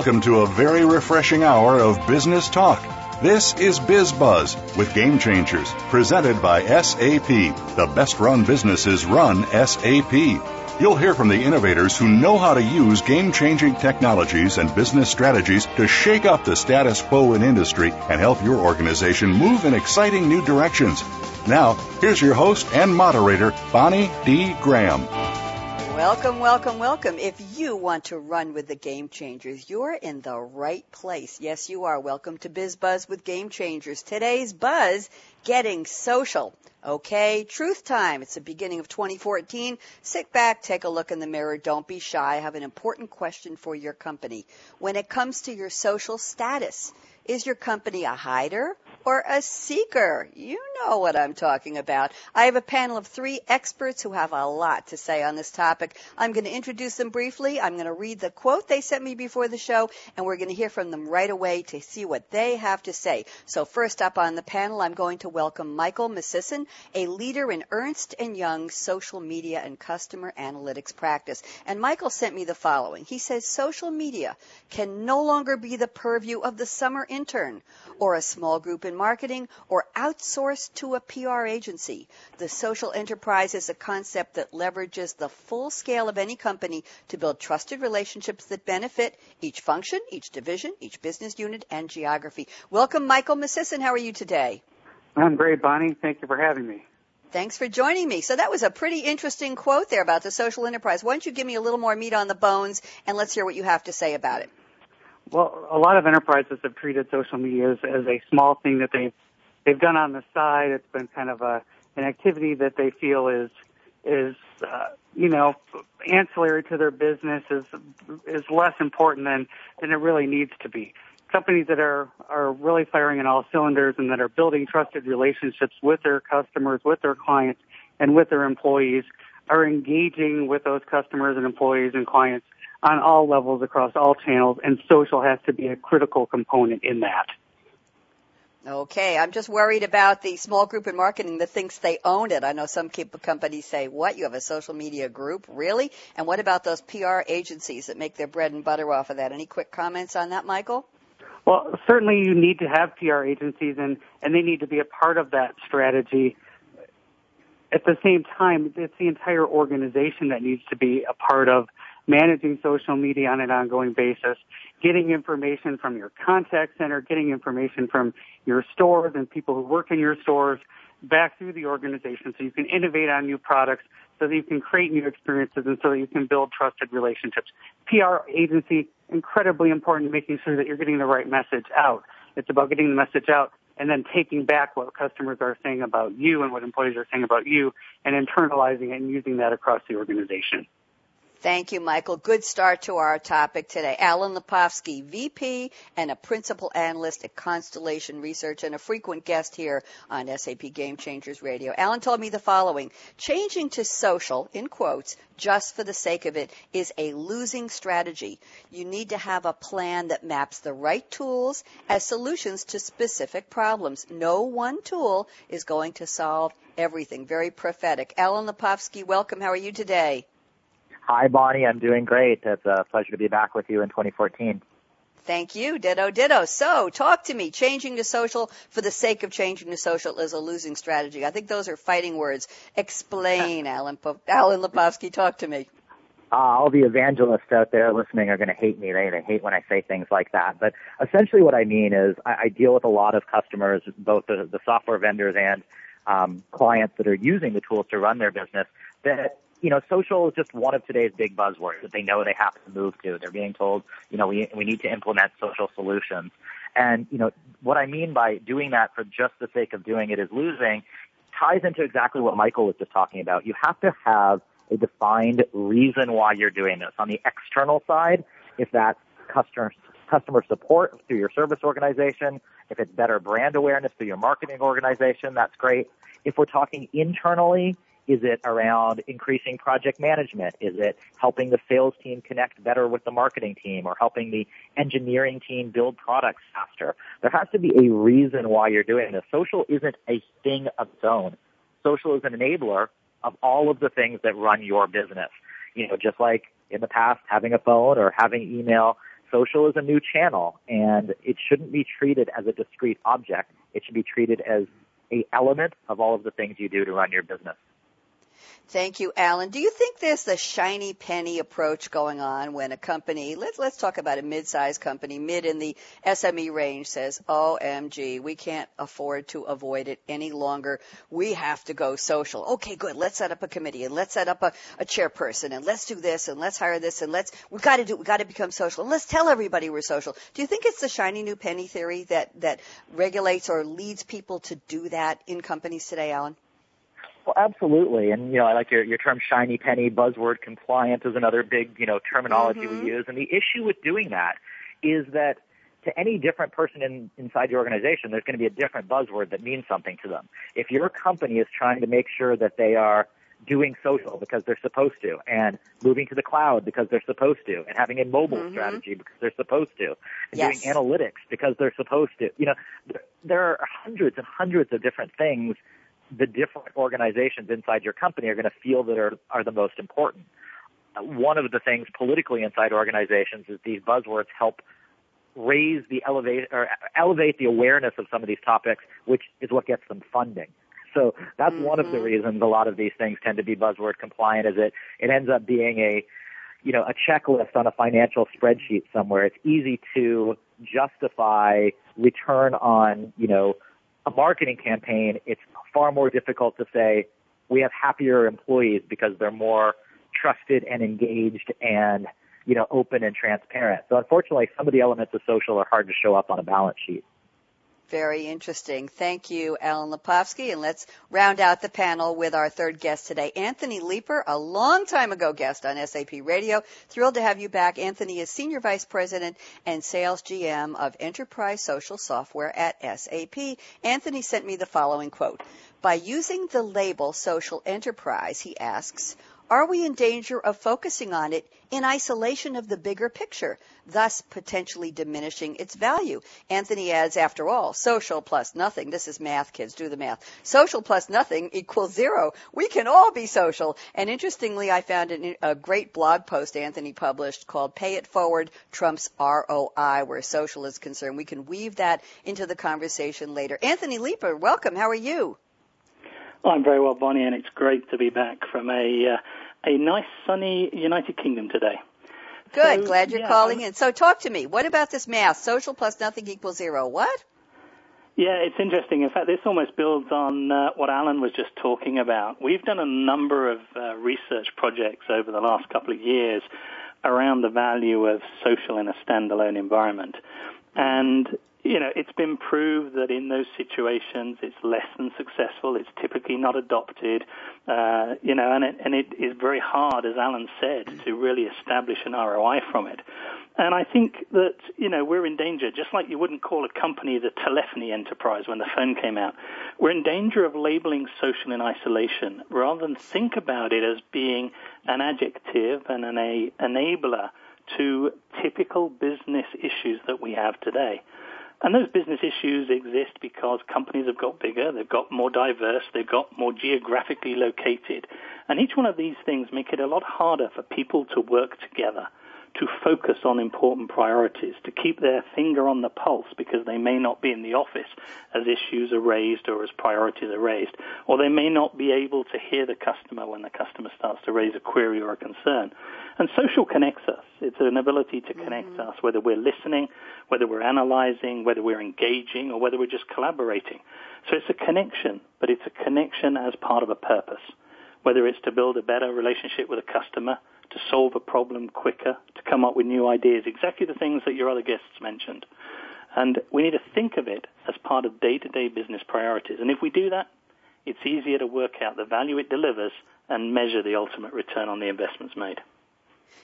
Welcome to a very refreshing hour of business talk. This is Biz Buzz with Game Changers, presented by SAP. The best run businesses run SAP. You'll hear from the innovators who know how to use game changing technologies and business strategies to shake up the status quo in industry and help your organization move in exciting new directions. Now, here's your host and moderator, Bonnie D. Graham. Welcome, welcome, welcome. If you want to run with the Game Changers, you're in the right place. Yes, you are. Welcome to Biz Buzz with Game Changers. Today's buzz, getting social. Okay, truth time. It's the beginning of 2014. Sit back, take a look in the mirror. Don't be shy. I have an important question for your company. When it comes to your social status, is your company a hider or a seeker? You know what I'm talking about. I have a panel of three experts who have a lot to say on this topic. I'm going to introduce them briefly. I'm going to read the quote they sent me before the show, and we're going to hear from them right away to see what they have to say. So first up on the panel, I'm going to welcome Michael Miscisin, a leader in Ernst & Young's social media and customer analytics practice. And Michael sent me the following. He says social media can no longer be the purview of the summer intern or a small group in marketing or outsourced to a PR agency. The social enterprise is a concept that leverages the full scale of any company to build trusted relationships that benefit each function, each division, each business unit, and geography. Welcome, Michael Miscisin. How are you today? I'm great, Bonnie. Thank you for having me. Thanks for joining me. So that was a pretty interesting quote there about the social enterprise. Why don't you give me a little more meat on the bones and let's hear what you have to say about it. Well, a lot of enterprises have treated social media as, as a small thing that they've they've done on the side. It's been kind of a an activity that they feel is is uh, you know ancillary to their business is is less important than than it really needs to be. Companies that are are really firing in all cylinders and that are building trusted relationships with their customers, with their clients, and with their employees are engaging with those customers and employees and clients on all levels across all channels, and social has to be a critical component in that. Okay, I'm just worried about the small group in marketing that thinks they own it. I know some companies say, "What? You have a social media group, really?" And what about those PR agencies that make their bread and butter off of that? Any quick comments on that, Michael? Well, certainly you need to have PR agencies, and and they need to be a part of that strategy. At the same time, it's the entire organization that needs to be a part of managing social media on an ongoing basis, getting information from your contact center, getting information from your stores and people who work in your stores back through the organization so you can innovate on new products, so that you can create new experiences and so that you can build trusted relationships. PR agency, incredibly important making sure that you're getting the right message out. It's about getting the message out and then taking back what customers are saying about you and what employees are saying about you and internalizing it and using that across the organization. Thank you, Michael. Good start to our topic today. Alan Lepofsky, VP and a principal analyst at Constellation Research and a frequent guest here on SAP Game Changers Radio. Alan told me the following. Changing to social, in quotes, just for the sake of it, is a losing strategy. You need to have a plan that maps the right tools as solutions to specific problems. No one tool is going to solve everything. Very prophetic. Alan Lepofsky, welcome. How are you today? Hi, Bonnie. I'm doing great. It's a pleasure to be back with you in 2014. Thank you. Ditto, ditto. So, talk to me. Changing to social for the sake of changing to social is a losing strategy. I think those are fighting words. Explain, Alan, Alan Lepofsky. Talk to me. Uh, all the evangelists out there listening are going to hate me. They, they hate when I say things like that. But essentially what I mean is I, I deal with a lot of customers, both the, the software vendors and um, clients that are using the tools to run their business that you know, social is just one of today's big buzzwords that they know they have to move to. They're being told, you know, we, we need to implement social solutions. And, you know, what I mean by doing that for just the sake of doing it is losing ties into exactly what Michael was just talking about. You have to have a defined reason why you're doing this. On the external side, if that's customer customer support through your service organization, if it's better brand awareness through your marketing organization, that's great. If we're talking internally, is it around increasing project management? Is it helping the sales team connect better with the marketing team or helping the engineering team build products faster? There has to be a reason why you're doing this. Social isn't a thing of its own. Social is an enabler of all of the things that run your business. You know, just like in the past, having a phone or having email, social is a new channel and it shouldn't be treated as a discrete object. It should be treated as a element of all of the things you do to run your business. Thank you, Alan. Do you think there's a shiny penny approach going on when a company, let's let's talk about a mid-sized company, mid in the SME range, says, "OMG, we can't afford to avoid it any longer. We have to go social." Okay, good. Let's set up a committee and let's set up a, a chairperson and let's do this and let's hire this and let's we've got to do we got to become social and let's tell everybody we're social. Do you think it's the shiny new penny theory that that regulates or leads people to do that in companies today, Alan? Well, absolutely. And, you know, I like your, your term shiny penny, buzzword compliant is another big, you know, terminology mm-hmm. we use. And the issue with doing that is that to any different person in, inside your organization, there's going to be a different buzzword that means something to them. If your company is trying to make sure that they are doing social because they're supposed to and moving to the cloud because they're supposed to and having a mobile mm-hmm. strategy because they're supposed to and yes. doing analytics because they're supposed to. You know, there are hundreds and hundreds of different things the different organizations inside your company are going to feel that are, are the most important. One of the things politically inside organizations is these buzzwords help raise the elevate or elevate the awareness of some of these topics, which is what gets them funding. So that's mm-hmm. one of the mm-hmm. reasons a lot of these things tend to be buzzword compliant is it, it ends up being a, you know, a checklist on a financial spreadsheet somewhere. It's easy to justify return on, you know, a marketing campaign, it's far more difficult to say we have happier employees because they're more trusted and engaged and you know open and transparent. So unfortunately, some of the elements of social are hard to show up on a balance sheet. Very interesting. Thank you, Alan Lepofsky. And let's round out the panel with our third guest today, Anthony Leaper, a long time ago guest on SAP Radio. Thrilled to have you back. Anthony is Senior Vice President and Sales GM of Enterprise Social Software at SAP. Anthony sent me the following quote. By using the label social enterprise, he asks, are we in danger of focusing on it in isolation of the bigger picture, thus potentially diminishing its value? Anthony adds, after all, social plus nothing. This is math, kids. Do the math. Social plus nothing equals zero. We can all be social. And interestingly, I found a great blog post Anthony published called Pay It Forward Trump's ROI, where social is concerned. We can weave that into the conversation later. Anthony Leaper, welcome. How are you? I'm very well, Bonnie, and it's great to be back from a uh, a nice sunny United Kingdom today. Good, so, glad you're yeah, calling in. So talk to me. What about this math? Social plus nothing equals zero. What? Yeah, it's interesting. In fact, this almost builds on uh, what Alan was just talking about. We've done a number of uh, research projects over the last couple of years around the value of social in a standalone environment. And you know, it's been proved that in those situations it's less than successful. It's typically not adopted, uh, you know, and it, and it is very hard, as Alan said, to really establish an ROI from it. And I think that, you know, we're in danger, just like you wouldn't call a company the telephony enterprise when the phone came out. We're in danger of labeling social in isolation rather than think about it as being an adjective and an a, enabler to typical business issues that we have today. And those business issues exist because companies have got bigger, they've got more diverse, they've got more geographically located. And each one of these things make it a lot harder for people to work together to focus on important priorities, to keep their finger on the pulse because they may not be in the office as issues are raised or as priorities are raised, or they may not be able to hear the customer when the customer starts to raise a query or a concern. And social connects us. It's an ability to connect mm-hmm. us, whether we're listening, whether we're analyzing, whether we're engaging, or whether we're just collaborating. So it's a connection, but it's a connection as part of a purpose. Whether it's to build a better relationship with a customer, to solve a problem quicker, to come up with new ideas, exactly the things that your other guests mentioned. And we need to think of it as part of day-to-day business priorities. And if we do that, it's easier to work out the value it delivers and measure the ultimate return on the investments made.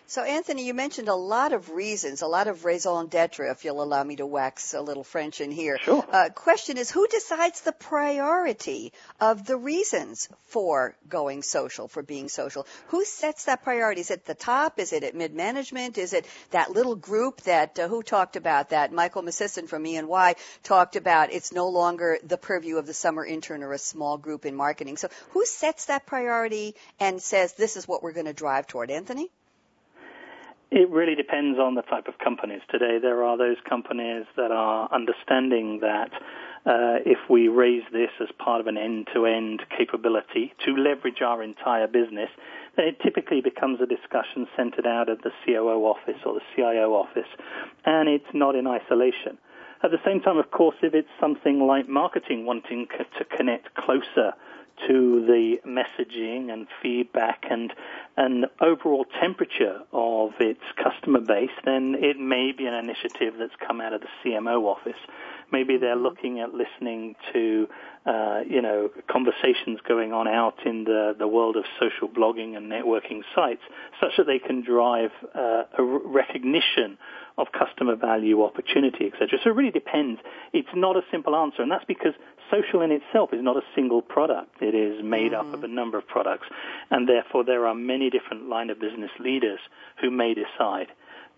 So, Anthony, you mentioned a lot of reasons, a lot of raison d'etre, if you'll allow me to wax a little French in here. Sure. Uh, question is, who decides the priority of the reasons for going social, for being social? Who sets that priority? Is it the top? Is it at mid-management? Is it that little group that, uh, who talked about that? Michael Miscisin from E&Y talked about it's no longer the purview of the summer intern or a small group in marketing. So who sets that priority and says this is what we're going to drive toward? Anthony? It really depends on the type of companies. Today, there are those companies that are understanding that uh, if we raise this as part of an end-to-end capability to leverage our entire business, then it typically becomes a discussion centered out of the COO office or the CIO office, and it's not in isolation. At the same time, of course, if it's something like marketing wanting to connect closer to the messaging and feedback and and overall temperature of its customer base, then it may be an initiative that's come out of the CMO office. Maybe they're looking at listening to, uh, you know, conversations going on out in the, the world of social blogging and networking sites, such that they can drive uh, a recognition of customer value, opportunity, etc. So it really depends. It's not a simple answer, and that's because social in itself is not a single product. It is made mm-hmm. up of a number of products, and therefore there are many different line of business leaders who may decide.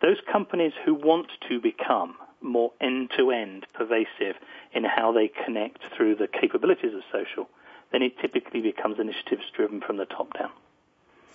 Those companies who want to become more end-to-end pervasive in how they connect through the capabilities of social, then it typically becomes initiatives driven from the top down.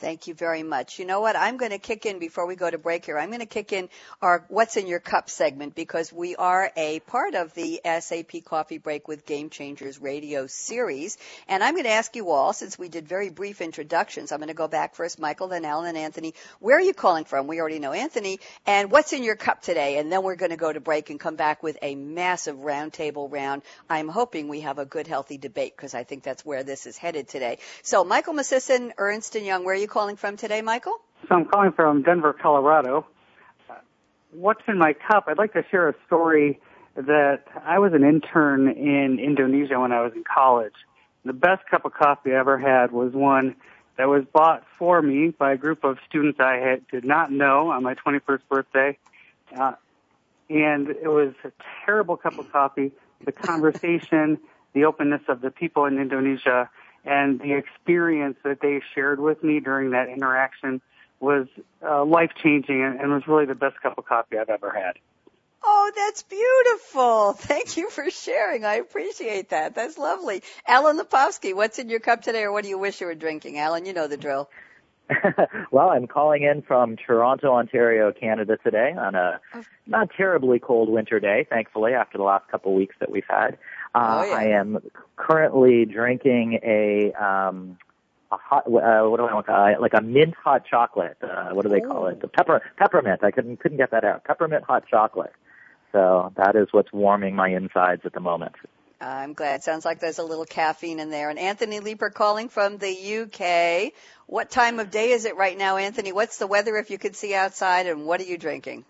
Thank you very much. You know what? I'm going to kick in before we go to break here. I'm going to kick in our What's in Your Cup segment because we are a part of the SAP Coffee Break with Game Changers radio series. And I'm going to ask you all, since we did very brief introductions, I'm going to go back first, Michael, then Alan and Anthony. Where are you calling from? We already know Anthony. And what's in your cup today? And then we're going to go to break and come back with a massive roundtable round. I'm hoping we have a good, healthy debate because I think that's where this is headed today. So Michael Miscisin, Ernst & Young, where are you calling from today, Michael? So I'm calling from Denver, Colorado. Uh, what's in my cup? I'd like to share a story that I was an intern in Indonesia when I was in college. The best cup of coffee I ever had was one that was bought for me by a group of students I had did not know on my 21st birthday. Uh, and it was a terrible cup of coffee. The conversation, the openness of the people in Indonesia and the experience that they shared with me during that interaction was uh, life changing and, and was really the best cup of coffee I've ever had. Oh, that's beautiful. Thank you for sharing. I appreciate that. That's lovely. Alan Lepofsky, what's in your cup today or what do you wish you were drinking? Alan, you know the drill. well, I'm calling in from Toronto, Ontario, Canada today on a not terribly cold winter day, thankfully, after the last couple of weeks that we've had. Uh, oh, yeah. I am currently drinking a um, a hot uh, what do I want to call uh, like a mint hot chocolate. Uh, what do they call it? The pepper peppermint. I couldn't couldn't get that out. Peppermint hot chocolate. So that is what's warming my insides at the moment. I'm glad. Sounds like there's a little caffeine in there. And Anthony Leaper calling from the UK. What time of day is it right now, Anthony? What's the weather if you could see outside, and what are you drinking?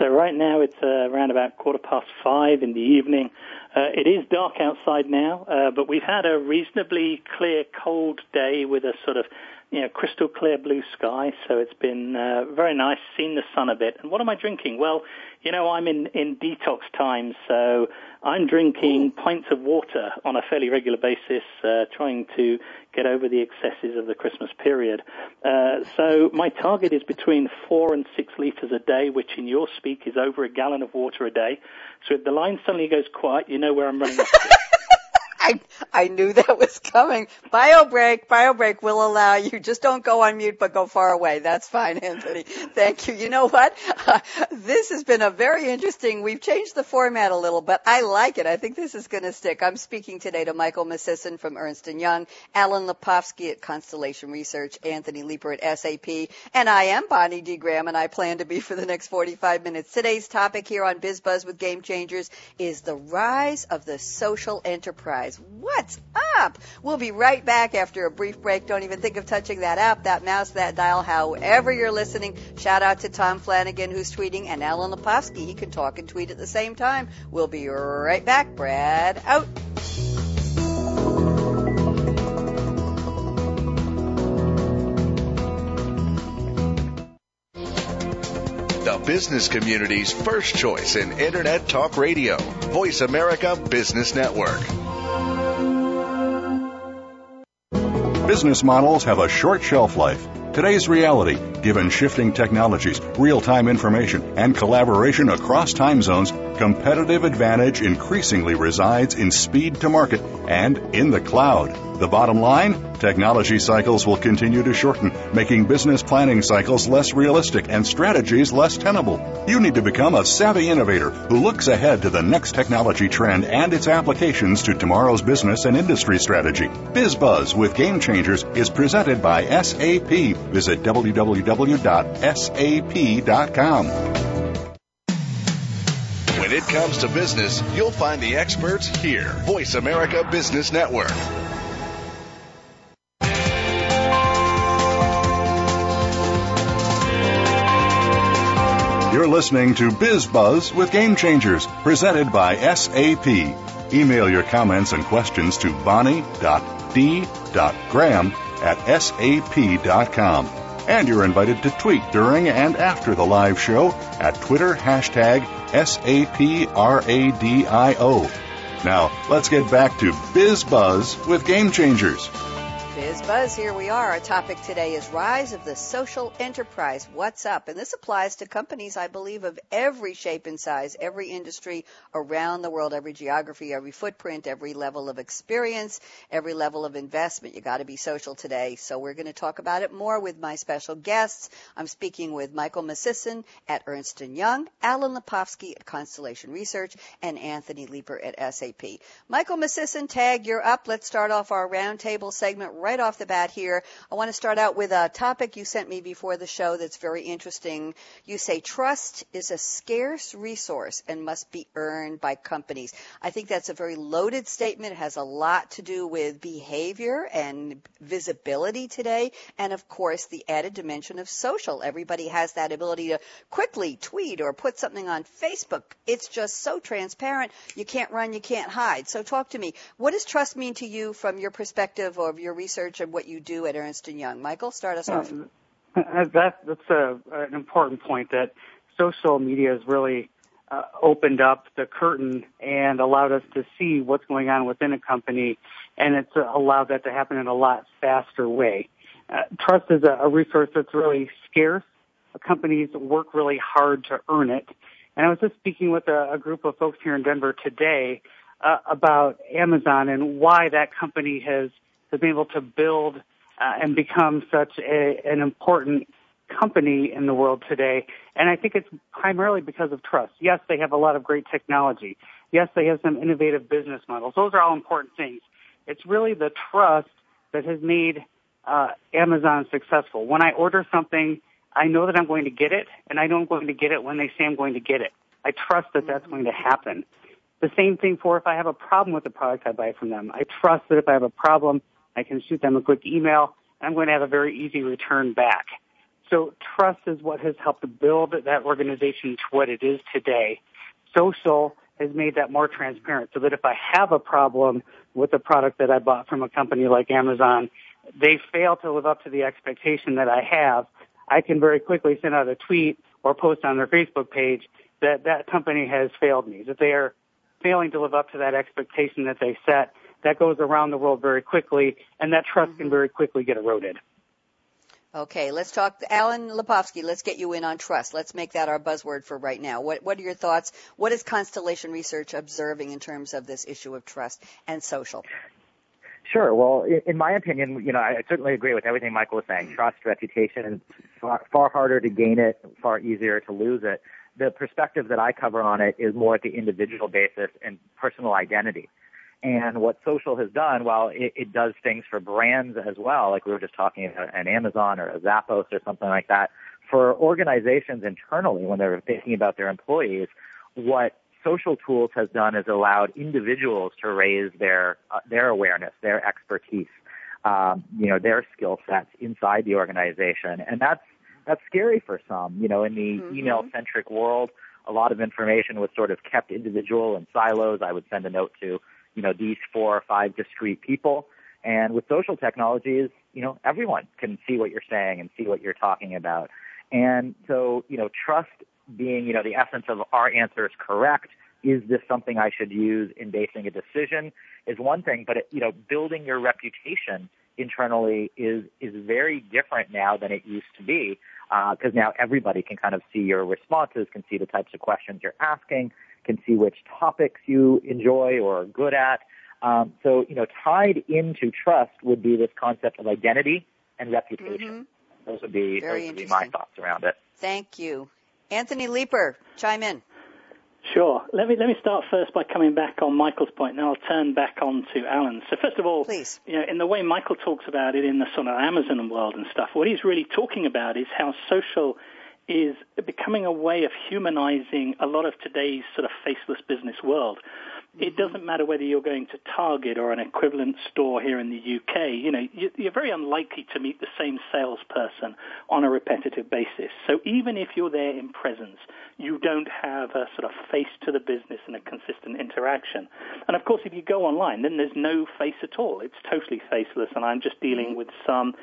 So right now it's uh, around about quarter past five in the evening. Uh, it is dark outside now, uh, but we've had a reasonably clear, cold day with a sort of you know, crystal clear blue sky, so it's been uh, very nice, seen the sun a bit. And what am I drinking? Well, you know, I'm in, in detox time, so I'm drinking pints of water on a fairly regular basis, uh, trying to get over the excesses of the Christmas period. Uh, so my target is between four and six liters a day, which in your speak is over a gallon of water a day. So if the line suddenly goes quiet, you know where I'm running. I, I knew that was coming. Bio break, bio break will allow you. Just don't go on mute, but go far away. That's fine, Anthony. Thank you. You know what? Uh, this has been a very interesting, we've changed the format a little, but I like it. I think this is going to stick. I'm speaking today to Michael Miscisin from Ernst & Young, Alan Lepofsky at Constellation Research, Anthony Leaper at SAP, and I am Bonnie D. Graham, and I plan to be for the next 45 minutes. Today's topic here on BizBuzz with Game Changers is the rise of the social enterprise guys. What's up? We'll be right back after a brief break. Don't even think of touching that app, that mouse, that dial, however you're listening. Shout out to Tom Flanagan who's tweeting and Alan Lepofsky. He can talk and tweet at the same time. We'll be right back. Brad out. the business community's first choice in Internet Talk Radio, Voice America Business Network. Business models have a short shelf life. Today's reality, given shifting technologies, real time information, and collaboration across time zones, competitive advantage increasingly resides in speed to market and in the cloud. The bottom line? Technology cycles will continue to shorten, making business planning cycles less realistic and strategies less tenable. You need to become a savvy innovator who looks ahead to the next technology trend and its applications to tomorrow's business and industry strategy. BizBuzz with Game Changers is presented by SAP. Visit www.sap.com. When it comes to business, you'll find the experts here. Voice America Business Network. You're listening to Biz Buzz with Game Changers, presented by SAP. Email your comments and questions to bonnie.d.graham at sap.com. And you're invited to tweet during and after the live show at Twitter hashtag SAPRADIO. Now, let's get back to Biz Buzz with Game Changers. Biz Buzz, here we are. Our topic today is Rise of the Social Enterprise. What's up? And this applies to companies, I believe, of every shape and size, every industry around the world, every geography, every footprint, every level of experience, every level of investment. You got to be social today. So we're going to talk about it more with my special guests. I'm speaking with Michael Miscisin at Ernst & Young, Alan Lepofsky at Constellation Research, and Anthony Leaper at SAP. Michael Miscisin, tag, you're up. Let's start off our roundtable segment right right off the bat here. I want to start out with a topic you sent me before the show that's very interesting. You say trust is a scarce resource and must be earned by companies. I think that's a very loaded statement. It has a lot to do with behavior and visibility today. And of course, the added dimension of social. Everybody has that ability to quickly tweet or put something on Facebook. It's just so transparent. You can't run, you can't hide. So talk to me. What does trust mean to you from your perspective or your research? Research and what you do at Ernst & Young. Michael, start us off. Uh, that, that's a, an important point that social media has really uh, opened up the curtain and allowed us to see what's going on within a company, and it's allowed that to happen in a lot faster way. Uh, trust is a, a resource that's really scarce. Companies work really hard to earn it. And I was just speaking with a, a group of folks here in Denver today uh, about Amazon and why that company has has be able to build uh, and become such a, an important company in the world today. And I think it's primarily because of trust. Yes, they have a lot of great technology. Yes, they have some innovative business models. Those are all important things. It's really the trust that has made uh, Amazon successful. When I order something, I know that I'm going to get it, and I know I'm going to get it when they say I'm going to get it. I trust that that's going to happen. The same thing for if I have a problem with the product I buy from them. I trust that if I have a problem, I can shoot them a quick email, I'm going to have a very easy return back. So trust is what has helped build that organization to what it is today. Social has made that more transparent so that if I have a problem with a product that I bought from a company like Amazon, they fail to live up to the expectation that I have, I can very quickly send out a tweet or post on their Facebook page that that company has failed me, that they are failing to live up to that expectation that they set that goes around the world very quickly, and that trust can mm-hmm. very quickly get eroded. Okay, let's talk. Alan Lepofsky, let's get you in on trust. Let's make that our buzzword for right now. What, what are your thoughts? What is Constellation Research observing in terms of this issue of trust and social? Sure. Well, in my opinion, you know, I certainly agree with everything Michael was saying. Trust, reputation, far, far harder to gain it, far easier to lose it. The perspective that I cover on it is more at the individual basis and personal identity. And what social has done, while it, it does things for brands as well, like we were just talking about an Amazon or a Zappos or something like that, for organizations internally when they're thinking about their employees, what social tools has done is allowed individuals to raise their uh, their awareness, their expertise, um, you know, their skill sets inside the organization, and that's that's scary for some. You know, in the mm-hmm. email centric world, a lot of information was sort of kept individual in silos. I would send a note to you know, these four or five discrete people. And with social technologies, you know, everyone can see what you're saying and see what you're talking about. And so, you know, trust being, you know, the essence of our answer is correct. Is this something I should use in basing a decision? Is one thing, but it, you know, building your reputation internally is is very different now than it used to be because uh, now everybody can kind of see your responses, can see the types of questions you're asking, can see which topics you enjoy or are good at. Um, so, you know, tied into trust would be this concept of identity and reputation. Mm-hmm. Those would be, those would be my thoughts around it. Thank you. Anthony Leaper, chime in. Sure. Let me let me start first by coming back on Michael's point, and I'll turn back on to Alan. So first of all, Please. you know, in the way Michael talks about it in the sort of Amazon world and stuff, what he's really talking about is how social is becoming a way of humanizing a lot of today's sort of faceless business world it mm-hmm. doesn't matter whether you're going to Target or an equivalent store here in the UK. You know, you're very unlikely to meet the same salesperson on a repetitive basis. So even if you're there in presence, you don't have a sort of face to the business and a consistent interaction. And of course, if you go online, then there's no face at all. It's totally faceless, and I'm just dealing mm-hmm. with some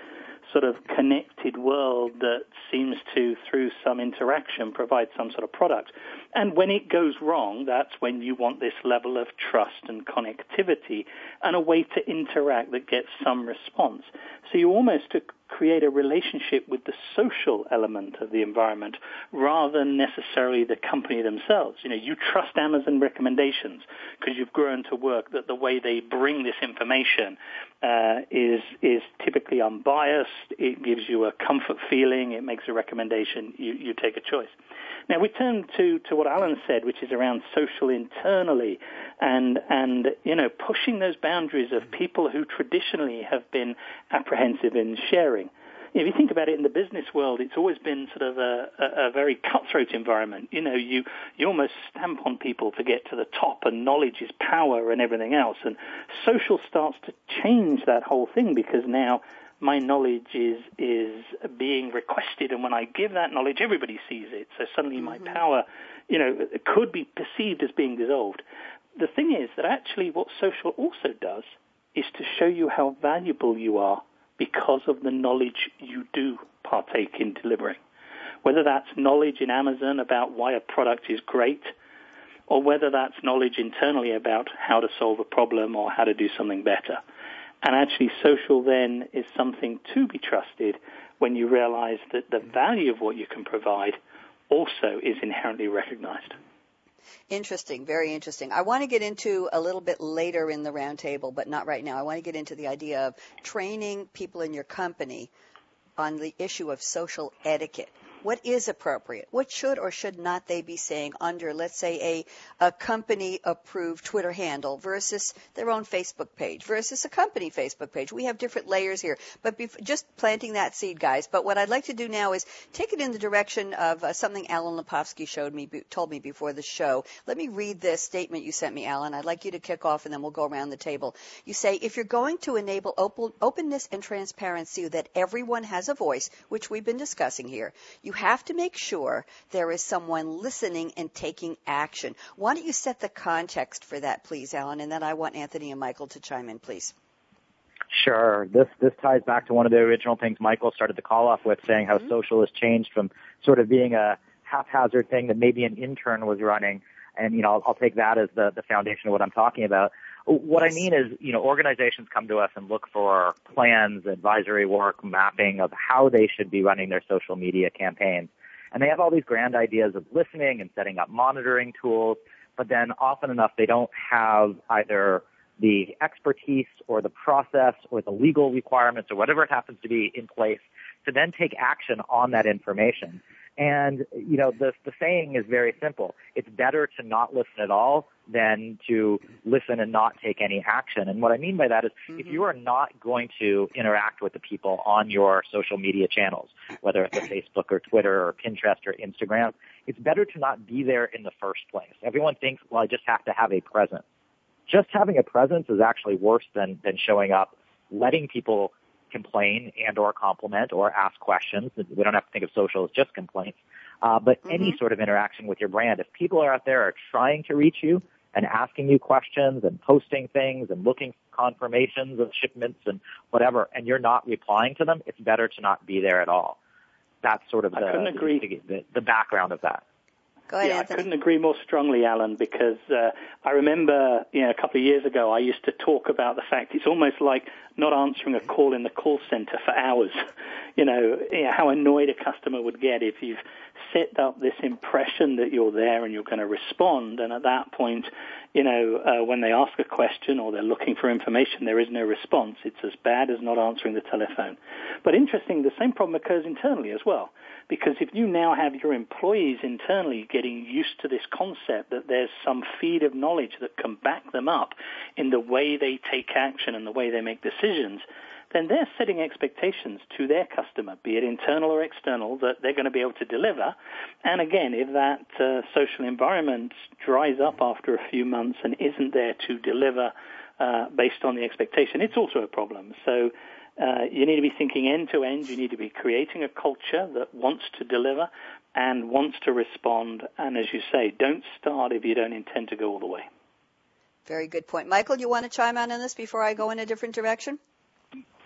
sort of connected world that seems to, through some interaction, provide some sort of product. And when it goes wrong, that's when you want this level of trust and connectivity and a way to interact that gets some response. So you almost create a relationship with the social element of the environment rather than necessarily the company themselves. You know, you trust Amazon recommendations because you've grown to work that the way they bring this information uh, is is typically unbiased. It gives you a comfort feeling. It makes a recommendation. You you take a choice. Now we turn to, to what Alan said, which is around social internally and, and, you know, pushing those boundaries of people who traditionally have been apprehensive in sharing. If you think about it in the business world, it's always been sort of a, a, a very cutthroat environment. You know, you, you almost stamp on people to get to the top and knowledge is power and everything else. And social starts to change that whole thing because now my knowledge is is being requested, and when I give that knowledge, everybody sees it. So suddenly, mm-hmm. my power, you know, it could be perceived as being dissolved. The thing is that actually, what social also does is to show you how valuable you are because of the knowledge you do partake in delivering. Whether that's knowledge in Amazon about why a product is great, or whether that's knowledge internally about how to solve a problem or how to do something better. And actually, social then is something to be trusted when you realize that the value of what you can provide also is inherently recognized. Interesting, very interesting. I want to get into a little bit later in the roundtable, but not right now. I want to get into the idea of training people in your company on the issue of social etiquette what is appropriate? What should or should not they be saying under, let's say, a, a company approved Twitter handle versus their own Facebook page versus a company Facebook page? We have different layers here, but bef- just planting that seed, guys. But what I'd like to do now is take it in the direction of uh, something Alan Lepofsky showed me, told me before the show. Let me read this statement you sent me, Alan. I'd like you to kick off and then we'll go around the table. You say, if you're going to enable op- openness and transparency that everyone has a voice, which we've been discussing here, you have to make sure there is someone listening and taking action. Why don't you set the context for that, please, Alan? And then I want Anthony and Michael to chime in, please. Sure. This this ties back to one of the original things Michael started the call off with, saying how mm-hmm. social has changed from sort of being a haphazard thing that maybe an intern was running, and you know I'll, I'll take that as the the foundation of what I'm talking about. What I mean is, you know, organizations come to us and look for plans, advisory work, mapping of how they should be running their social media campaigns. And they have all these grand ideas of listening and setting up monitoring tools, but then often enough they don't have either the expertise or the process or the legal requirements or whatever it happens to be in place to then take action on that information. And, you know, the, the saying is very simple. It's better to not listen at all than to listen and not take any action. And what I mean by that is mm-hmm. if you are not going to interact with the people on your social media channels, whether it's a Facebook or Twitter or Pinterest or Instagram, it's better to not be there in the first place. Everyone thinks, well, I just have to have a presence. Just having a presence is actually worse than, than showing up, letting people complain and or compliment or ask questions. We don't have to think of social as just complaints. Uh, but mm-hmm. any sort of interaction with your brand, if people are out there are trying to reach you and asking you questions and posting things and looking for confirmations of shipments and whatever, and you're not replying to them, it's better to not be there at all. That's sort of the, the, the, the background of that. Go ahead, yeah, Anthony. I couldn't agree more strongly, Alan, because uh, I remember, you know, a couple of years ago, I used to talk about the fact it's almost like not answering a call in the call center for hours. you, know, you know, how annoyed a customer would get if you've set up this impression that you're there and you're going to respond, and at that point, you know, uh, when they ask a question or they're looking for information, there is no response. It's as bad as not answering the telephone. But interesting, the same problem occurs internally as well. Because if you now have your employees internally getting used to this concept that there's some feed of knowledge that can back them up in the way they take action and the way they make decisions, then they're setting expectations to their customer, be it internal or external, that they're going to be able to deliver. And again, if that uh, social environment dries up after a few months and isn't there to deliver uh, based on the expectation, it's also a problem. So uh, you need to be thinking end to end. You need to be creating a culture that wants to deliver and wants to respond. And as you say, don't start if you don't intend to go all the way. Very good point. Michael, you want to chime in on this before I go in a different direction?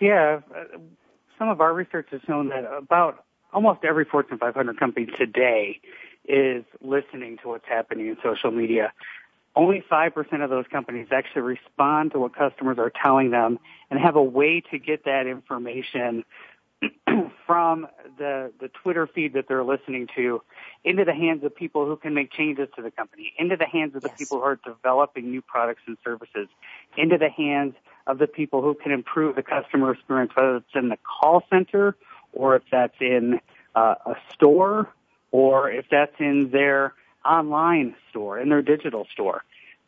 Yeah, uh, some of our research has shown that about almost every Fortune 500 company today is listening to what's happening in social media. Only 5% of those companies actually respond to what customers are telling them and have a way to get that information from the, the Twitter feed that they're listening to into the hands of people who can make changes to the company, into the hands of the yes. people who are developing new products and services, into the hands of the people who can improve the customer experience, whether it's in the call center or if that's in uh, a store or if that's in their online store, in their digital store.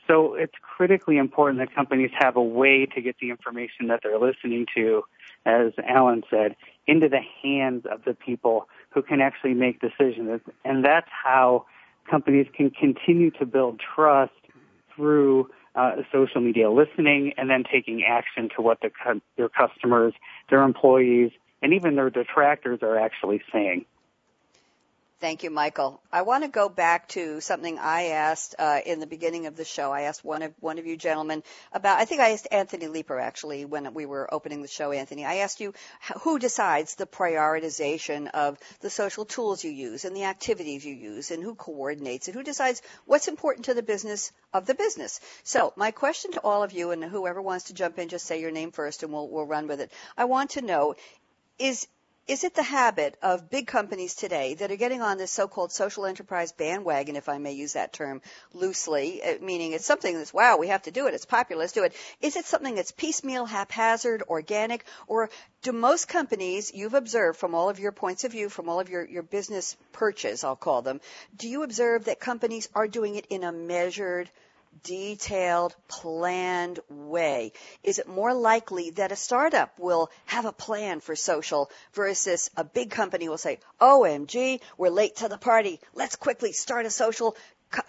So it's critically important that companies have a way to get the information that they're listening to, as Alan said, into the hands of the people who can actually make decisions. And that's how companies can continue to build trust through uh, social media listening and then taking action to what the, their customers, their employees, and even their detractors are actually saying. Thank you, Michael. I want to go back to something I asked uh, in the beginning of the show. I asked one of one of you gentlemen about. I think I asked Anthony Leaper actually when we were opening the show. Anthony, I asked you who decides the prioritization of the social tools you use and the activities you use, and who coordinates it. Who decides what's important to the business of the business? So my question to all of you, and whoever wants to jump in, just say your name first, and we'll we'll run with it. I want to know is is it the habit of big companies today that are getting on this so-called social enterprise bandwagon, if I may use that term loosely, uh, meaning it's something that's, wow, we have to do it, it's popular, let's do it. Is it something that's piecemeal, haphazard, organic, or do most companies, you've observed from all of your points of view, from all of your, your business perches, I'll call them, do you observe that companies are doing it in a measured, detailed, planned way? Is it more likely that a startup will have a plan for social versus a big company will say, OMG, we're late to the party. Let's quickly start a social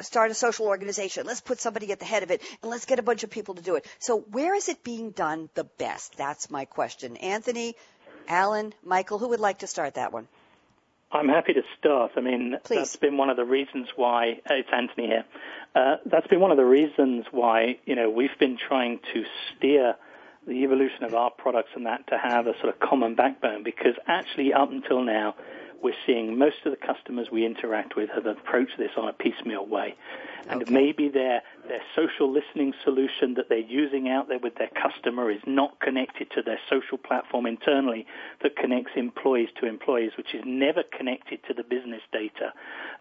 start a social organization. Let's put somebody at the head of it and let's get a bunch of people to do it. So where is it being done the best? That's my question. Anthony, Alan, Michael, who would like to start that one? I'm happy to start. I mean, Please. that's been one of the reasons why uh, it's Anthony here. Uh, that's been one of the reasons why you know we've been trying to steer the evolution of our products and that to have a sort of common backbone because actually up until now we're seeing most of the customers we interact with have approached this on a piecemeal way. And Okay. maybe their, their social listening solution that they're using out there with their customer is not connected to their social platform internally that connects employees to employees, which is never connected to the business data.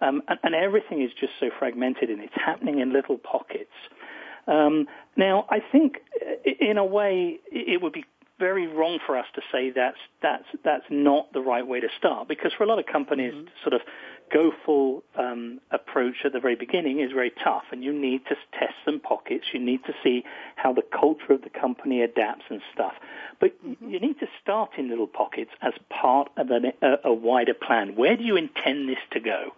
Um, and, and everything is just so fragmented and it's happening in little pockets. Um, now, I think uh, in a way it would be very wrong for us to say that's that's that's not the right way to start because for a lot of companies to sort of go full um, approach at the very beginning is very tough and you need to test some pockets. You need to see how the culture of the company adapts and stuff. But you need to start in little pockets as part of an, a, a wider plan. Where do you intend this to go?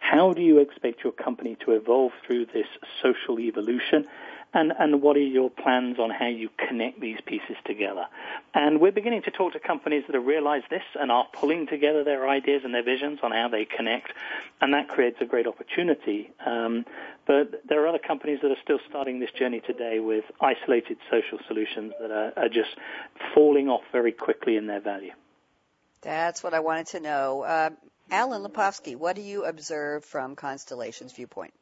How do you expect your company to evolve through this social evolution? And, and what are your plans on how you connect these pieces together? And we're beginning to talk to companies that have realized this and are pulling together their ideas and their visions on how they connect. And that creates a great opportunity. Um, but there are other companies that are still starting this journey today with isolated social solutions that are, are just falling off very quickly in their value. That's what I wanted to know. Uh, Alan Lepofsky, what do you observe from Constellation's viewpoint?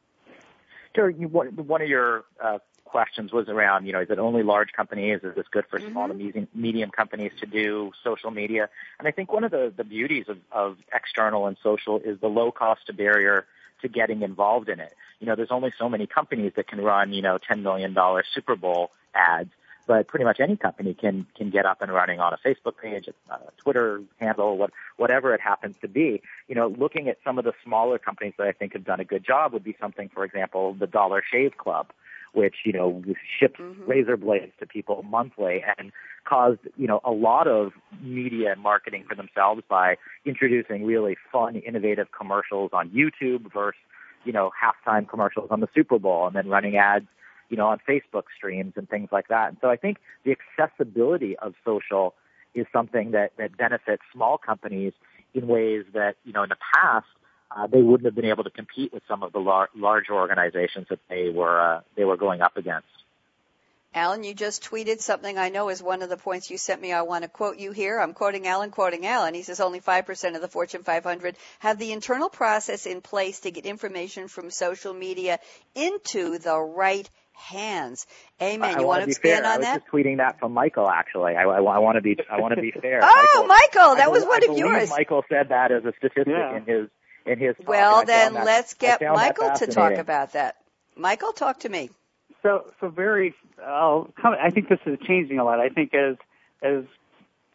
Sure. You, one of your uh, questions was around, you know, is it only large companies? Is this good for mm-hmm. small to medium, medium companies to do social media? And I think one of the, the beauties of, of external and social is the low cost barrier to getting involved in it. You know, there's only so many companies that can run, you know, $10 million Super Bowl ads but pretty much any company can can get up and running on a Facebook page, a Twitter handle, what, whatever it happens to be. You know, looking at some of the smaller companies that I think have done a good job would be something, for example, the Dollar Shave Club, which you know ships mm-hmm. razor blades to people monthly and caused you know a lot of media and marketing for themselves by introducing really fun, innovative commercials on YouTube versus you know halftime commercials on the Super Bowl and then running ads you know, on Facebook streams and things like that. And so I think the accessibility of social is something that, that benefits small companies in ways that, you know, in the past, uh, they wouldn't have been able to compete with some of the lar- larger organizations that they were, uh, they were going up against. Alan, you just tweeted something I know is one of the points you sent me. I want to quote you here. I'm quoting Alan, quoting Alan. He says only 5% of the Fortune 500 have the internal process in place to get information from social media into the right hands. Amen. You I want to expand fair. on that? I was just tweeting that from Michael. Actually, I, I, I want to be I want to be fair. oh, Michael, Michael that I was one I of yours. Michael said that as a statistic yeah. in his in his. Talk, well, then that, let's get Michael to talk about that. Michael, talk to me. So, so very. Uh, I think this is changing a lot. I think as as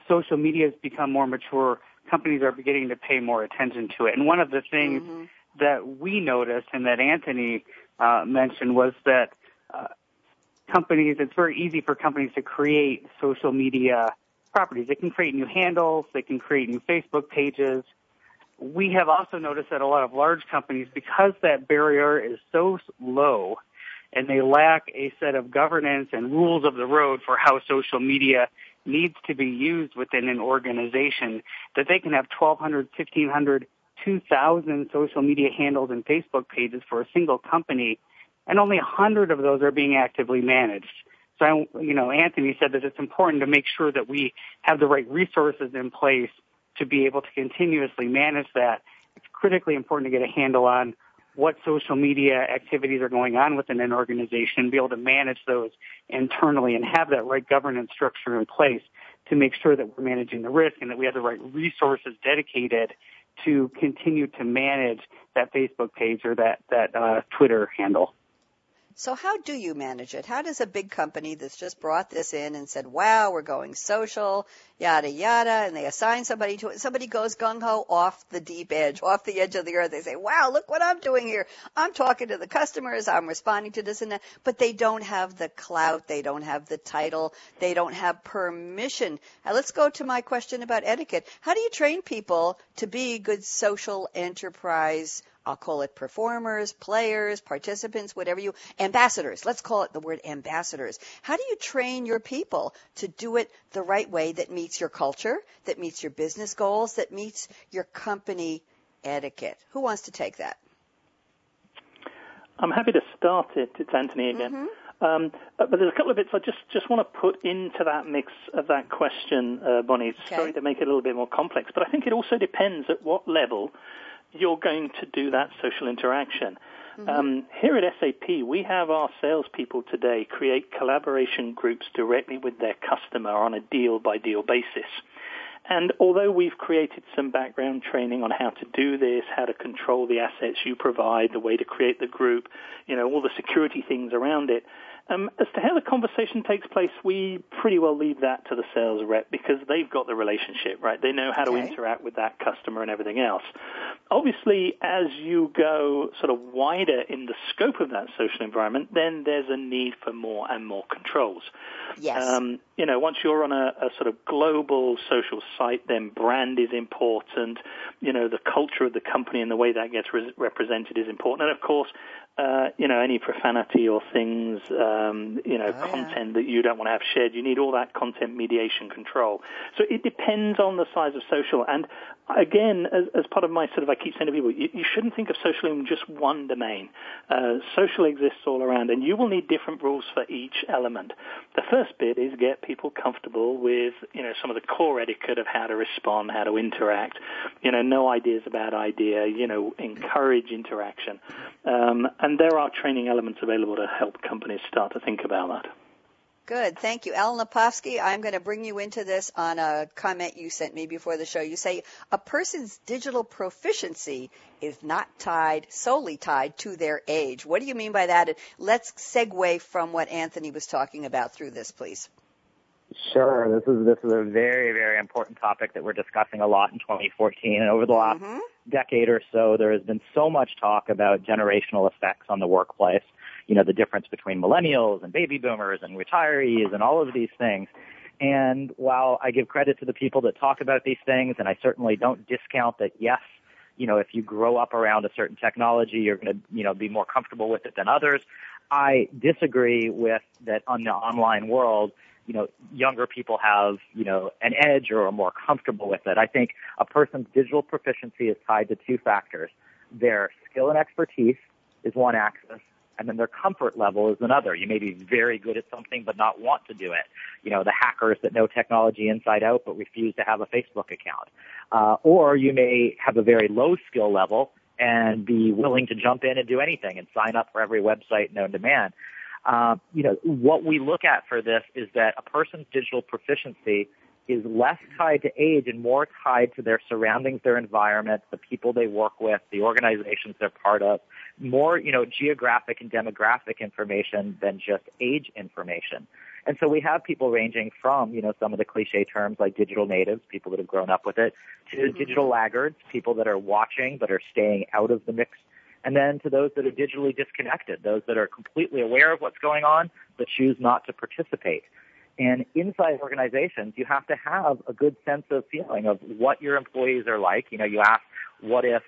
social media has become more mature, companies are beginning to pay more attention to it. And one of the things mm-hmm. that we noticed and that Anthony uh, mentioned was that uh, companies, it's very easy for companies to create social media properties. They can create new handles, they can create new Facebook pages. We have also noticed that a lot of large companies, because that barrier is so low and they lack a set of governance and rules of the road for how social media needs to be used within an organization, that they can have 1,200, 1,500, 2,000 social media handles and Facebook pages for a single company and only a hundred of those are being actively managed. So, you know, Anthony said that it's important to make sure that we have the right resources in place to be able to continuously manage that. It's critically important to get a handle on what social media activities are going on within an organization, be able to manage those internally and have that right governance structure in place to make sure that we're managing the risk and that we have the right resources dedicated to continue to manage that Facebook page or that, that uh, Twitter handle. So how do you manage it? How does a big company that's just brought this in and said, wow, we're going social, yada, yada, and they assign somebody to it, somebody goes gung ho off the deep edge, off the edge of the earth. They say, wow, look what I'm doing here. I'm talking to the customers. I'm responding to this and that, but they don't have the clout. They don't have the title. They don't have permission. Now let's go to my question about etiquette. How do you train people to be good social enterprise I'll call it performers, players, participants, whatever you, ambassadors. Let's call it the word ambassadors. How do you train your people to do it the right way that meets your culture, that meets your business goals, that meets your company etiquette? Who wants to take that? I'm happy to start it. It's Anthony again. Mm-hmm. Um, but there's a couple of bits I just, just want to put into that mix of that question, uh, Bonnie. Okay. Sorry to make it a little bit more complex, but I think it also depends at what level you're going to do that social interaction. Mm-hmm. Um, here at SAP, we have our salespeople today create collaboration groups directly with their customer on a deal by deal basis. And although we've created some background training on how to do this, how to control the assets you provide, the way to create the group, you know, all the security things around it, um, as to how the conversation takes place, we pretty well leave that to the sales rep because they've got the relationship, right? They know how to interact with that customer and everything else. Obviously, as you go sort of wider in the scope of that social environment, then there's a need for more and more controls. Yes. Um, you know, once you're on a, a sort of global social site, then brand is important. You know, the culture of the company and the way that gets re- represented is important. And of course, uh, you know, any profanity or things, um, you know, oh, content yeah. that you don't want to have shared. You need all that content mediation control. So it depends on the size of social. And again, as, as part of my sort of, I keep saying to people, you, you shouldn't think of social in just one domain. Uh, social exists all around, and you will need different rules for each element. The first bit is get people comfortable with, you know, some of the core etiquette of how to respond, how to interact. You know, no ideas about idea. You know, encourage interaction. Um, and there are training elements available to help companies start to think about that. Good. Thank you. Alan Lepofsky, I'm going to bring you into this on a comment you sent me before the show. You say a person's digital proficiency is not tied, solely tied to their age. What do you mean by that? Let's segue from what Anthony was talking about through this, please. Sure. This is this is a very very important topic that we're discussing a lot in 2014 and over the last mm-hmm. decade or so there has been so much talk about generational effects on the workplace. You know, the difference between millennials and baby boomers and retirees and all of these things. And while I give credit to the people that talk about these things and I certainly don't discount that yes, you know, if you grow up around a certain technology, you're going to, you know, be more comfortable with it than others. I disagree with that on the online world you know, younger people have, you know, an edge or are more comfortable with it. I think a person's digital proficiency is tied to two factors. Their skill and expertise is one axis, and then their comfort level is another. You may be very good at something but not want to do it. You know, the hackers that know technology inside out but refuse to have a Facebook account. Uh, or you may have a very low skill level and be willing to jump in and do anything and sign up for every website known to man. Uh, you know, what we look at for this is that a person's digital proficiency is less tied to age and more tied to their surroundings, their environment, the people they work with, the organizations they're part of, more, you know, geographic and demographic information than just age information. And so we have people ranging from, you know, some of the cliche terms like digital natives, people that have grown up with it, to Mm-hmm. digital laggards, people that are watching but are staying out of the mix and then to those that are digitally disconnected, those that are completely aware of what's going on but choose not to participate. And inside organizations, you have to have a good sense of feeling of what your employees are like. You know, you ask, what if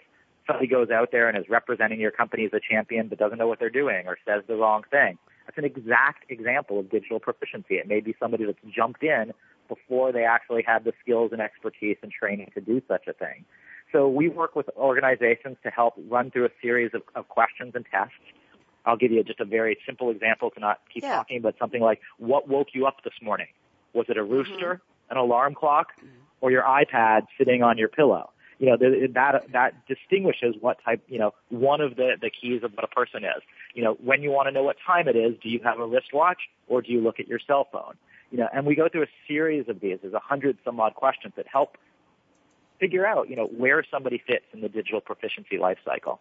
somebody goes out there and is representing your company as a champion but doesn't know what they're doing or says the wrong thing? That's an exact example of digital proficiency. It may be somebody that's jumped in before they actually had the skills and expertise and training to do such a thing. So we work with organizations to help run through a series of, of questions and tests. I'll give you just a very simple example to not keep Yeah. talking, but something like, what woke you up this morning? Was it a rooster, mm-hmm. an alarm clock, mm-hmm. or your iPad sitting on your pillow? You know, th- that, that distinguishes what type, you know, one of the, the keys of what a person is. You know, when you want to know what time it is, do you have a wristwatch or do you look at your cell phone? You know, and we go through a series of these. There's a hundred some odd questions that help figure out, you know, where somebody fits in the digital proficiency life cycle.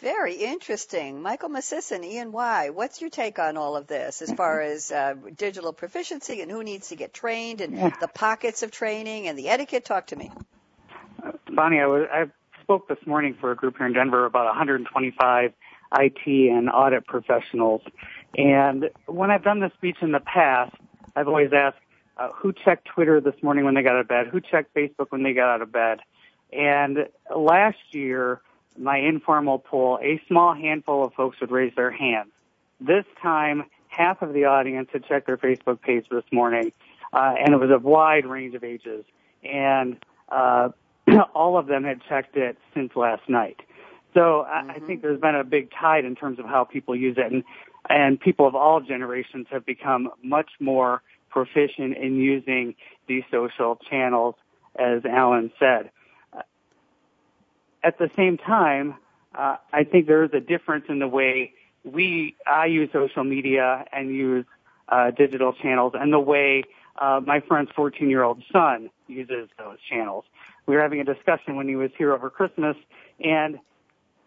Very interesting. Michael Miscisin, E&Y, what's your take on all of this as far as uh, digital proficiency and who needs to get trained and the pockets of training and the etiquette? Talk to me. Bonnie, I, was, I spoke this morning for a group here in Denver about 125 IT and audit professionals. And when I've done this speech in the past, I've always asked, uh, who checked Twitter this morning when they got out of bed? Who checked Facebook when they got out of bed? And last year, my informal poll, a small handful of folks would raise their hands. This time, half of the audience had checked their Facebook page this morning, uh, and it was a wide range of ages. And uh, all of them had checked it since last night. So I, I think there's been a big tide in terms of how people use it, and and people of all generations have become much more proficient in using these social channels, as Alan said. At the same time, uh, I think there is a difference in the way we I use social media and use uh, digital channels, and the way uh, my friend's 14 year old son uses those channels. We were having a discussion when he was here over Christmas, and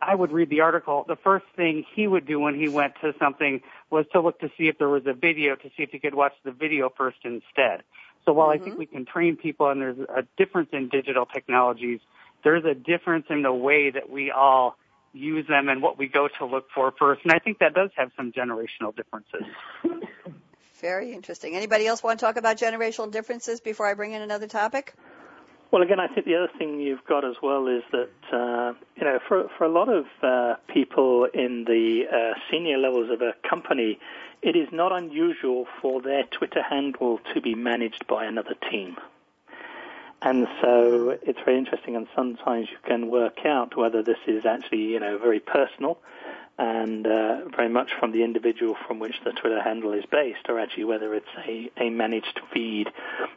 I would read the article. The first thing he would do when he went to something was to look to see if there was a video to see if he could watch the video first instead. So while I think mm-hmm. we can train people and there's a difference in digital technologies, there's a difference in the way that we all use them and what we go to look for first. And I think that does have some generational differences. Very interesting. Anybody else want to talk about generational differences before I bring in another topic? Well, again, I think the other thing you've got as well is that uh, you know for for a lot of uh, people in the uh, senior levels of a company, it is not unusual for their Twitter handle to be managed by another team. And so it's very interesting, and sometimes you can work out whether this is actually, you know, very personal and uh, very much from the individual from which the Twitter handle is based, or actually whether it's a, a managed feed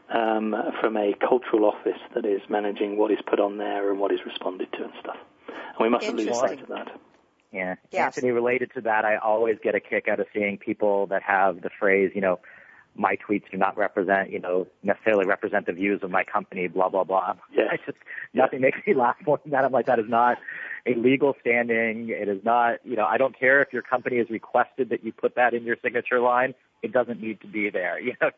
um, from a cultural office that is managing what is put on there and what is responded to and stuff. And we mustn't lose sight of that. Yeah. Yes. Anthony, related to that, I always get a kick out of seeing people that have the phrase, you know, my tweets do not represent, you know, necessarily represent the views of my company, blah, blah, blah. Yes. I just, nothing makes me laugh more than that. I'm like, that is not a legal standing. It is not, you know, I don't care if your company has requested that you put that in your signature line. It doesn't need to be there. You know,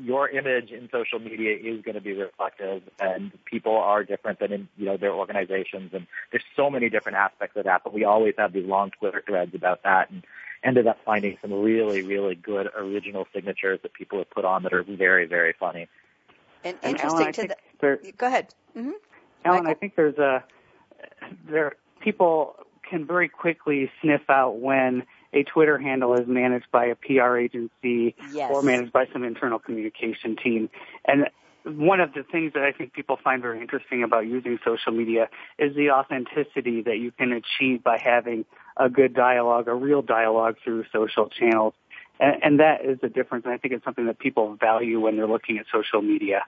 your image in social media is going to be reflective and people are different than in, you know, their organizations. And there's so many different aspects of that, but we always have these long Twitter threads about that and ended up finding some really, really good original signatures that people have put on that are very, very funny. And, And interesting Alan, to the. there, Go ahead. hmm Alan, Michael? I think there's a there people can very quickly sniff out when a Twitter handle is managed by a PR agency Yes. or managed by some internal communication team. And one of the things that I think people find very interesting about using social media is the authenticity that you can achieve by having a good dialogue, a real dialogue through social channels. And, and that is the difference. And I think it's something that people value when they're looking at social media.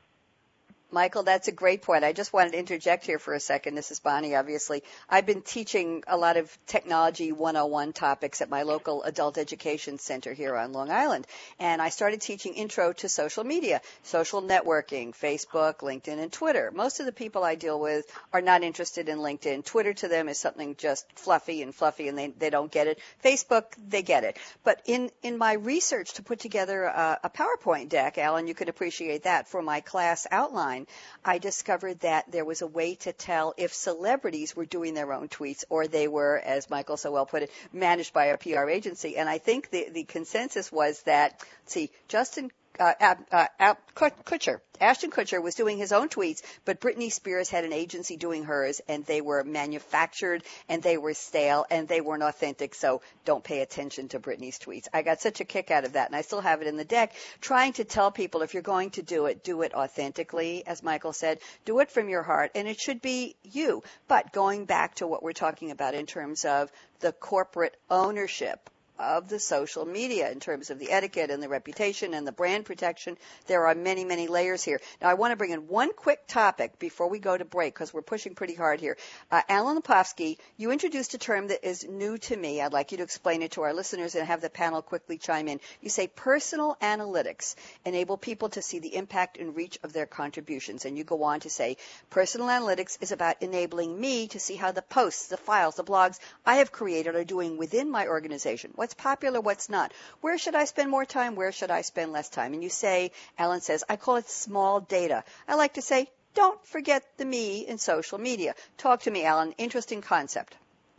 Michael, that's a great point. I just wanted to interject here for a second. This is Bonnie, obviously. I've been teaching a lot of technology 101 topics at my local adult education center here on Long Island. And I started teaching intro to social media, social networking, Facebook, LinkedIn, and Twitter. Most of the people I deal with are not interested in LinkedIn. Twitter to them is something just fluffy and fluffy and they, they don't get it. Facebook, they get it. But in, in my research to put together a, a PowerPoint deck, Alan, you can appreciate that for my class outline, I discovered that there was a way to tell if celebrities were doing their own tweets or they were, as Michael so well put it, managed by a PR agency. And I think the, the consensus was that, see, Justin uh, uh, Ab, Kutcher, Ashton Kutcher was doing his own tweets, but Britney Spears had an agency doing hers, and they were manufactured, and they were stale, and they weren't authentic. So don't pay attention to Britney's tweets. I got such a kick out of that, and I still have it in the deck, trying to tell people if you're going to do it, do it authentically, as Michael said, do it from your heart, and it should be you. But going back to what we're talking about in terms of the corporate ownership of the social media in terms of the etiquette and the reputation and the brand protection. There are many, many layers here. Now, I want to bring in one quick topic before we go to break because we're pushing pretty hard here. Uh, Alan Lepofsky, you introduced a term that is new to me. I'd like you to explain it to our listeners and have the panel quickly chime in. You say personal analytics enable people to see the impact and reach of their contributions. And you go on to say personal analytics is about enabling me to see how the posts, the files, the blogs I have created are doing within my organization. What's popular, what's not. Where should I spend more time? Where should I spend less time? And you say, Alan says, I call it small data. I like to say, don't forget the me in social media. Talk to me, Alan. Interesting concept.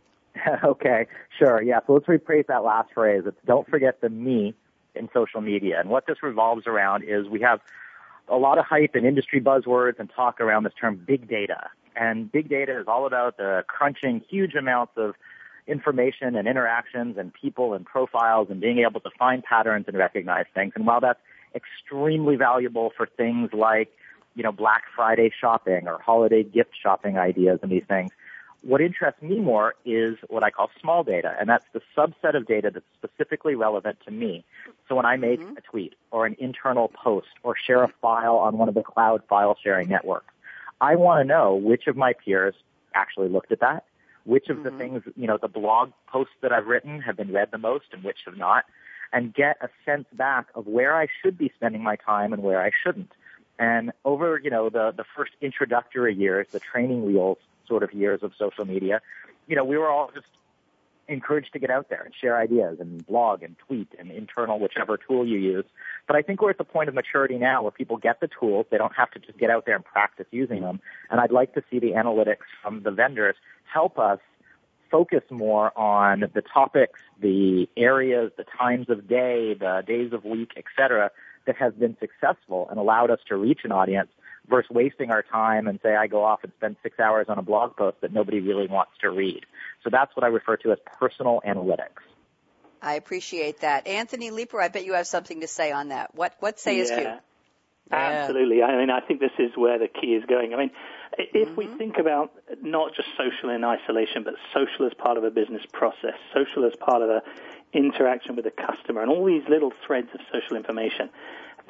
okay, sure. Yeah, so let's rephrase that last phrase. It's don't forget the me in social media. And what this revolves around is we have a lot of hype and industry buzzwords and talk around this term big data. And big data is all about the crunching huge amounts of information and interactions and people and profiles and being able to find patterns and recognize things. And while that's extremely valuable for things like, you know, Black Friday shopping or holiday gift shopping ideas and these things, what interests me more is what I call small data, and that's the subset of data that's specifically relevant to me. So when I make Mhm. a tweet or an internal post or share a file on one of the cloud file sharing networks, I want to know which of my peers actually looked at that, which of the Mhm. things, you know, the blog posts that I've written have been read the most and which have not, and get a sense back of where I should be spending my time and where I shouldn't. And over, you know, the, the first introductory years, the training wheels sort of years of social media, you know, we were all just encouraged to get out there and share ideas and blog and tweet and internal, whichever tool you use. But I think we're at the point of maturity now where people get the tools. They don't have to just get out there and practice using them. And I'd like to see the analytics from the vendors help us focus more on the topics, the areas, the times of day, the days of week, et cetera, that have been successful and allowed us to reach an audience versus wasting our time and say I go off and spend six hours on a blog post that nobody really wants to read. So that's what I refer to as personal analytics. I appreciate that. Anthony Leaper, I bet you have something to say on that. What what sayest yeah. you? Absolutely. I mean, I think this is where the key is going. I mean, if mm-hmm. we think about not just social in isolation, but social as part of a business process, social as part of a interaction with the customer, and all these little threads of social information,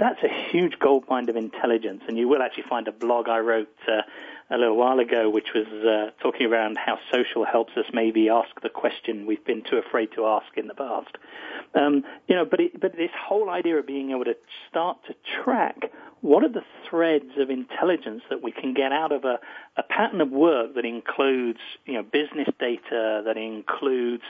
that's a huge gold mine of intelligence. And you will actually find a blog I wrote uh, a little while ago, which was uh, talking around how social helps us maybe ask the question we've been too afraid to ask in the past. Um, you know, but it, but this whole idea of being able to start to track what are the threads of intelligence that we can get out of a, a pattern of work that includes, you know, business data, that includes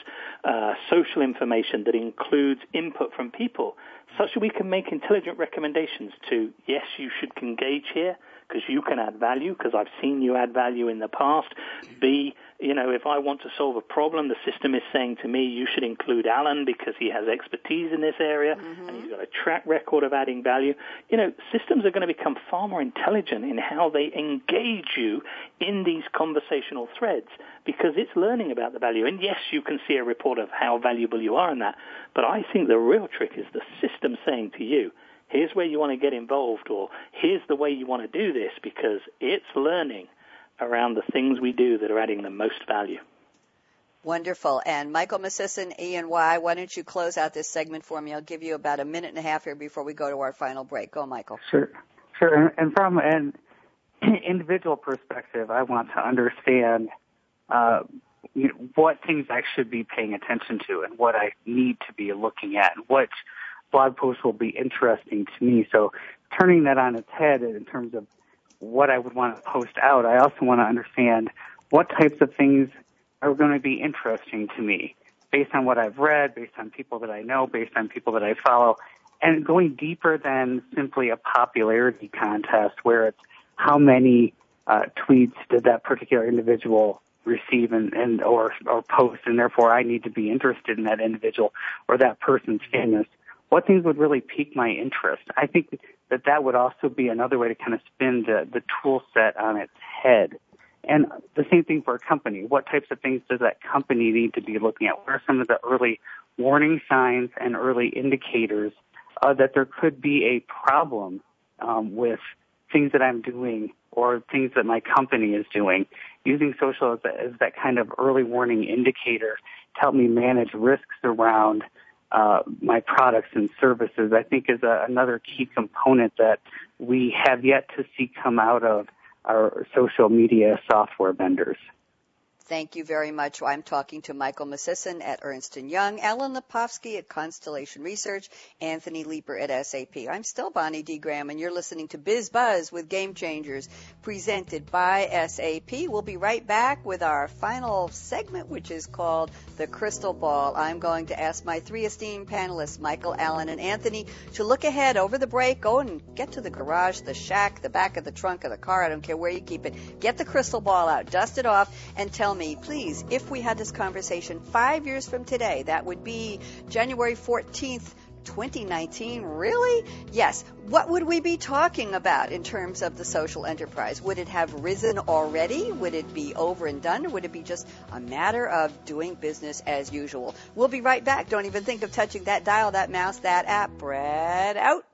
uh, social information, that includes input from people, such that we can make intelligent recommendations to, yes, you should engage here, because you can add value, because I've seen you add value in the past. B, you know, if I want to solve a problem, the system is saying to me, you should include Alan because he has expertise in this area mm-hmm. and he's got a track record of adding value. You know, systems are going to become far more intelligent in how they engage you in these conversational threads because it's learning about the value. And yes, you can see a report of how valuable you are in that, but I think the real trick is the system saying to you, here's where you want to get involved or here's the way you want to do this because it's learning around the things we do that are adding the most value. Wonderful. And Michael Miscisin, E&Y, why don't you close out this segment for me? I'll give you about a minute and a half here before we go to our final break. Go, Michael. Sure. Sure. And from an individual perspective, I want to understand uh, you know, what things I should be paying attention to and what I need to be looking at and which blog posts will be interesting to me. So turning that on its head in terms of what I would want to post out, I also want to understand what types of things are going to be interesting to me based on what I've read, based on people that I know, based on people that I follow, and going deeper than simply a popularity contest where it's how many uh, tweets did that particular individual receive and, and or or post, and therefore I need to be interested in that individual or that person's famous what things would really pique my interest. I think that that would also be another way to kind of spin the, the tool set on its head. And the same thing for a company. What types of things does that company need to be looking at? What are some of the early warning signs and early indicators uh, that there could be a problem um, with things that I'm doing or things that my company is doing? Using social as, as that kind of early warning indicator to help me manage risks around uh, my products and services, I think is a, another key component that we have yet to see come out of our social media software vendors. Thank you very much. I'm talking to Michael Miscisin at Ernst & Young, Alan Lepofsky at Constellation Research, Anthony Leaper at SAP. I'm still Bonnie D. Graham, and you're listening to Biz Buzz with Game Changers, presented by SAP. We'll be right back with our final segment, which is called The Crystal Ball. I'm going to ask my three esteemed panelists, Michael, Alan, and Anthony, to look ahead over the break. Go and get to the garage, the shack, the back of the trunk of the car. I don't care where you keep it. Get the crystal ball out, dust it off, and tell me me, please, if we had this conversation five years from today, that would be January 14th, 2019, really? Yes. What would we be talking about in terms of the social enterprise? Would it have risen already? Would it be over and done? Would it be just a matter of doing business as usual? We'll be right back. Don't even think of touching that dial, that mouse, that app. Brad out.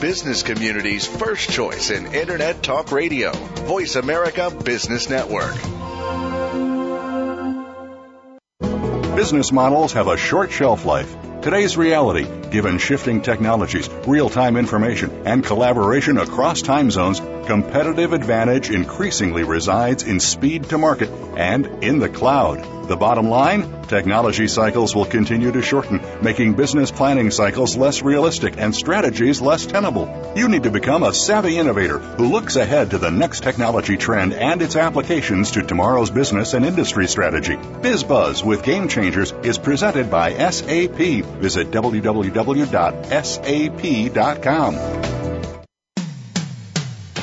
Business community's first choice in Internet Talk Radio. Voice America Business Network. Business models have a short shelf life. Today's reality, given shifting technologies, real time information, and collaboration across time zones, competitive advantage increasingly resides in speed to market and in the cloud. The bottom line? Technology cycles will continue to shorten, making business planning cycles less realistic and strategies less tenable. You need to become a savvy innovator who looks ahead to the next technology trend and its applications to tomorrow's business and industry strategy. BizBuzz with Game Changers is presented by SAP. Visit www.sap.com.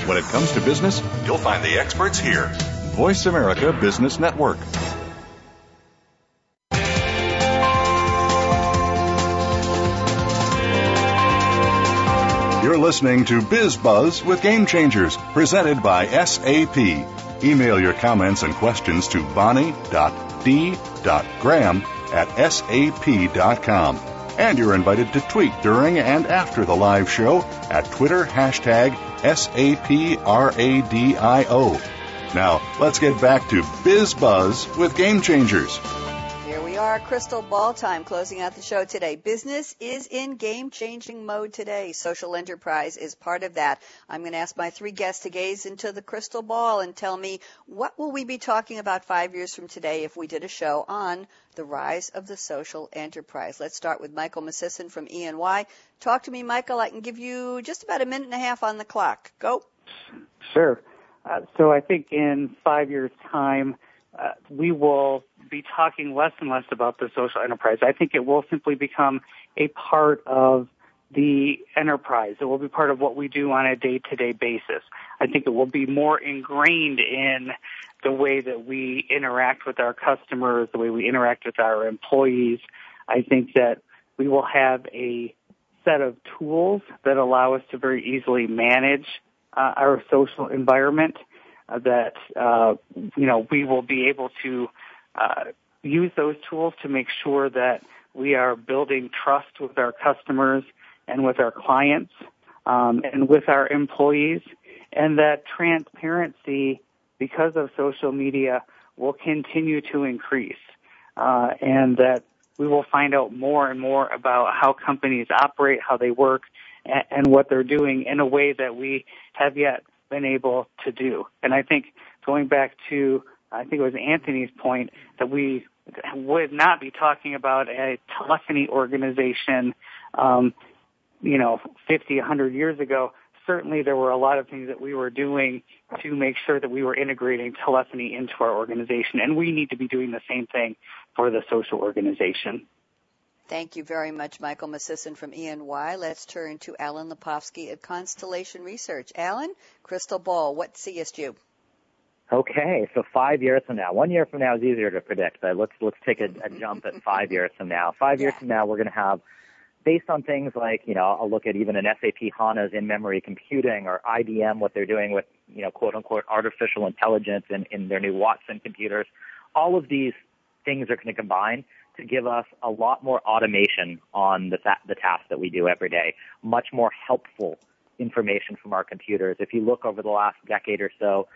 When it comes to business, you'll find the experts here. Voice America Business Network. Listening to Biz Buzz with Game Changers, presented by SAP. Email your comments and questions to bonnie.d.graham at sap.com. And you're invited to tweet during and after the live show at Twitter hashtag SAPRADIO. Now, let's get back to Biz Buzz with Game Changers. Are, crystal ball time, closing out the show today. Business is in game changing mode today. Social enterprise is part of that. I'm going to ask my three guests to gaze into the crystal ball and tell me what will we be talking about five years from today if we did a show on the rise of the social enterprise. Let's start with Michael Miscisin from E&Y. Talk to me, Michael. I can give you just about a minute and a half on the clock. Go. Sure. Uh, so I think in five years' time, uh, we will be talking less and less about the social enterprise. I think it will simply become a part of the enterprise. It will be part of what we do on a day-to-day basis. I think it will be more ingrained in the way that we interact with our customers, the way we interact with our employees. I think that we will have a set of tools that allow us to very easily manage uh, our social environment uh, that uh, you know we will be able to use those tools to make sure that we are building trust with our customers and with our clients um, and with our employees, and that transparency because of social media will continue to increase, uh, and that we will find out more and more about how companies operate, how they work, and, and what they're doing in a way that we have yet been able to do. And I think going back to, I think it was Anthony's point that we would not be talking about a telephony organization, um, you know, 50, 100 years ago. Certainly there were a lot of things that we were doing to make sure that we were integrating telephony into our organization. And we need to be doing the same thing for the social organization. Thank you very much, Michael Miscisin from E&Y. Let's turn to Alan Lepofsky at Constellation Research. Alan, crystal ball, what you? Okay, so five years from now, one year from now is easier to predict, but let's let's take a, a mm-hmm. jump at five years from now. Five years from now, we're going to have, based on things like you know, I'll look at even an SAP HANA's in-memory computing or IBM what they're doing with you know, quote unquote artificial intelligence in, in their new Watson computers. All of these things are going to combine to give us a lot more automation on the, the tasks that we do every day, much more helpful information from our computers. If you look over the last decade or so,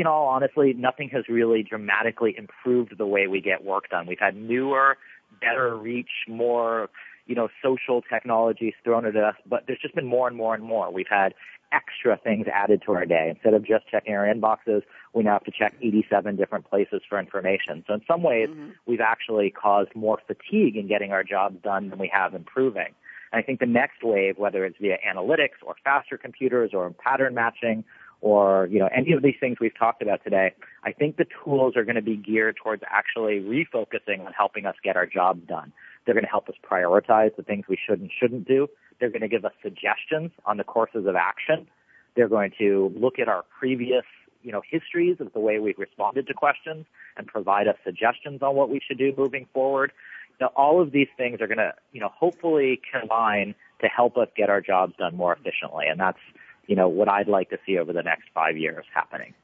in all honesty, nothing has really dramatically improved the way we get work done. We've had newer, better reach, more, you know, social technologies thrown at us, but there's just been more and more and more. We've had extra things added to our day. Instead of just checking our inboxes, we now have to check 87 different places for information. So in some ways, mm-hmm. we've actually caused more fatigue in getting our jobs done than we have improving. And I think the next wave, whether it's via analytics or faster computers or pattern matching or, you know, any of these things we've talked about today, I think the tools are going to be geared towards actually refocusing on helping us get our jobs done. They're going to help us prioritize the things we should and shouldn't do. They're going to give us suggestions on the courses of action. They're going to look at our previous, you know, histories of the way we've responded to questions and provide us suggestions on what we should do moving forward. Now, all of these things are going to, you know, hopefully combine to help us get our jobs done more efficiently. And that's, you know, what I'd like to see over the next five years happening.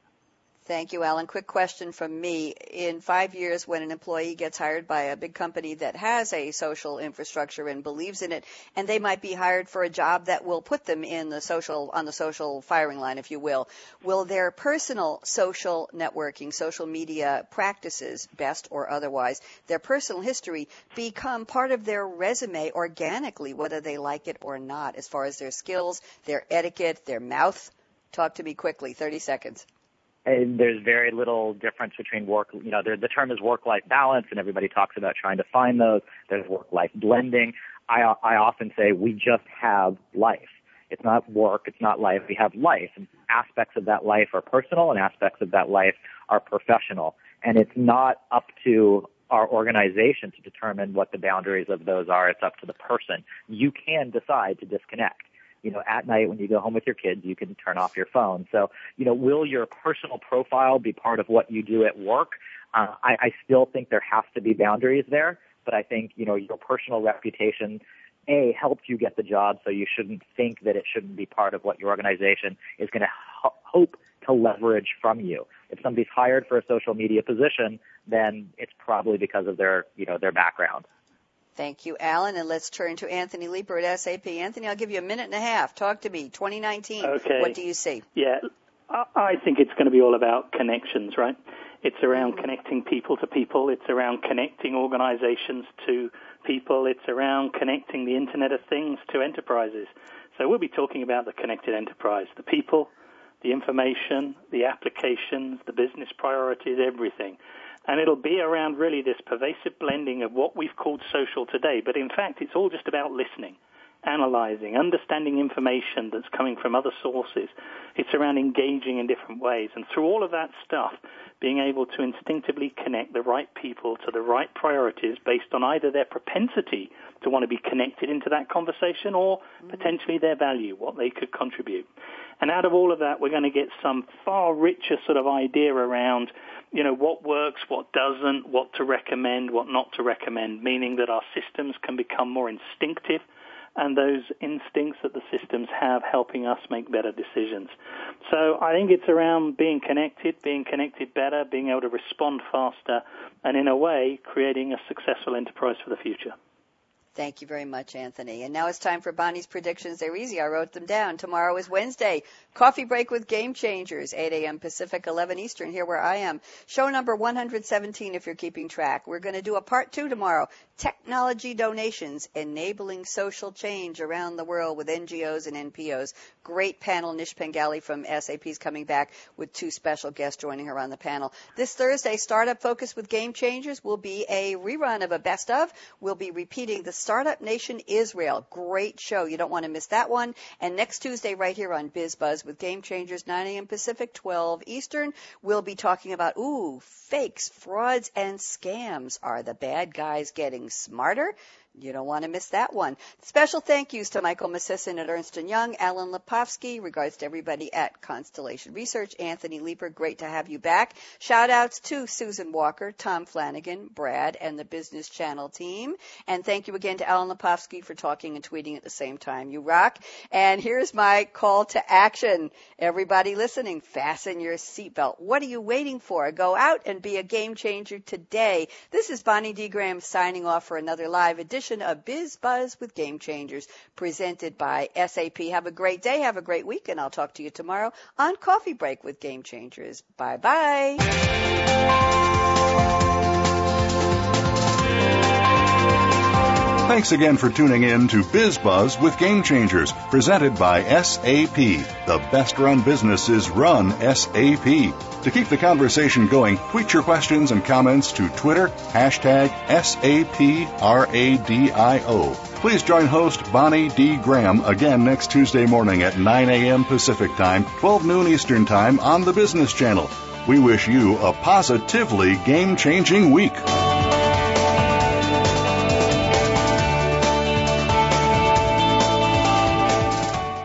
Thank you, Alan. Quick question from me. In five years, when an employee gets hired by a big company that has a social infrastructure and believes in it, and they might be hired for a job that will put them in the social, on the social firing line, if you will, will their personal social networking, social media practices, best or otherwise, their personal history become part of their resume organically, whether they like it or not, as far as their skills, their etiquette, their mouth? Talk to me quickly, 30 seconds there's very little difference between work, you know, the, the term is work-life balance and everybody talks about trying to find those. There's work-life blending. I, I often say we just have life. It's not work, it's not life. We have life and aspects of that life are personal and aspects of that life are professional. And it's not up to our organization to determine what the boundaries of those are. It's up to the person. You can decide to disconnect you know, at night when you go home with your kids, you can turn off your phone. So, you know, will your personal profile be part of what you do at work? Uh, I, I still think there has to be boundaries there, but I think, you know, your personal reputation a helped you get the job, so you shouldn't think that it shouldn't be part of what your organization is going to ho- hope to leverage from you. If somebody's hired for a social media position, then it's probably because of their, you know, their background. Thank you, Alan. And let's turn to Anthony Leaper at SAP. Anthony, I'll give you a minute and a half. Talk to me. 2019. Okay. What do you see? Yeah, I think it's going to be all about connections, right? It's around mm-hmm. connecting people to people. It's around connecting organizations to people. It's around connecting the Internet of Things to enterprises. So we'll be talking about the connected enterprise, the people, the information, the applications, the business priorities, everything. And it'll be around really this pervasive blending of what we've called social today. But in fact, it's all just about listening, analyzing, understanding information that's coming from other sources. It's around engaging in different ways. And through all of that stuff, being able to instinctively connect the right people to the right priorities based on either their propensity to want to be connected into that conversation or mm-hmm. potentially their value, what they could contribute. And out of all of that, we're going to get some far richer sort of idea around, you know, what works, what doesn't, what to recommend, what not to recommend, meaning that our systems can become more instinctive and those instincts that the systems have helping us make better decisions. So I think it's around being connected, being connected better, being able to respond faster, and in a way, creating a successful enterprise for the future. Thank you very much, Anthony. And now it's time for Bonnie's predictions. They're easy. I wrote them down. Tomorrow is Wednesday. Coffee break with Game Changers, 8 a.m. Pacific, 11 Eastern, here where I am. Show number 117 if you're keeping track. We're going to do a part two tomorrow. Technology donations, enabling social change around the world with NGOs and NPOs. Great panel. Nish Pengali from SAP is coming back with two special guests joining her on the panel. This Thursday, Startup Focus with Game Changers will be a rerun of a best of. We'll be repeating the Startup Nation Israel. Great show. You don't want to miss that one. And next Tuesday, right here on Biz Buzz with Game Changers, 9 a.m. Pacific, 12 Eastern, we'll be talking about, ooh, fakes, frauds, and scams. Are the bad guys getting smarter? You don't want to miss that one. Special thank yous to Michael Miscisin at Ernst & Young, Alan Lepofsky, regards to everybody at Constellation Research, Anthony Leaper, great to have you back. Shout outs to Susan Walker, Tom Flanagan, Brad, and the Business Channel team. And thank you again to Alan Lepofsky for talking and tweeting at the same time. You rock. And here's my call to action. Everybody listening, fasten your seatbelt. What are you waiting for? Go out and be a game changer today. This is Bonnie D. Graham signing off for another live edition edition of Biz Buzz with Game Changers presented by SAP. Have a great day. Have a great week. And I'll talk to you tomorrow on Coffee Break with Game Changers. Bye bye. Thanks again for tuning in to Biz Buzz with Game Changers, presented by SAP. The best run businesses run SAP. To keep the conversation going, tweet your questions and comments to Twitter, hashtag SAPRADIO. Please join host Bonnie D. Graham again next Tuesday morning at 9 a.m. Pacific Time, 12 noon Eastern Time on the Business Channel. We wish you a positively game changing week.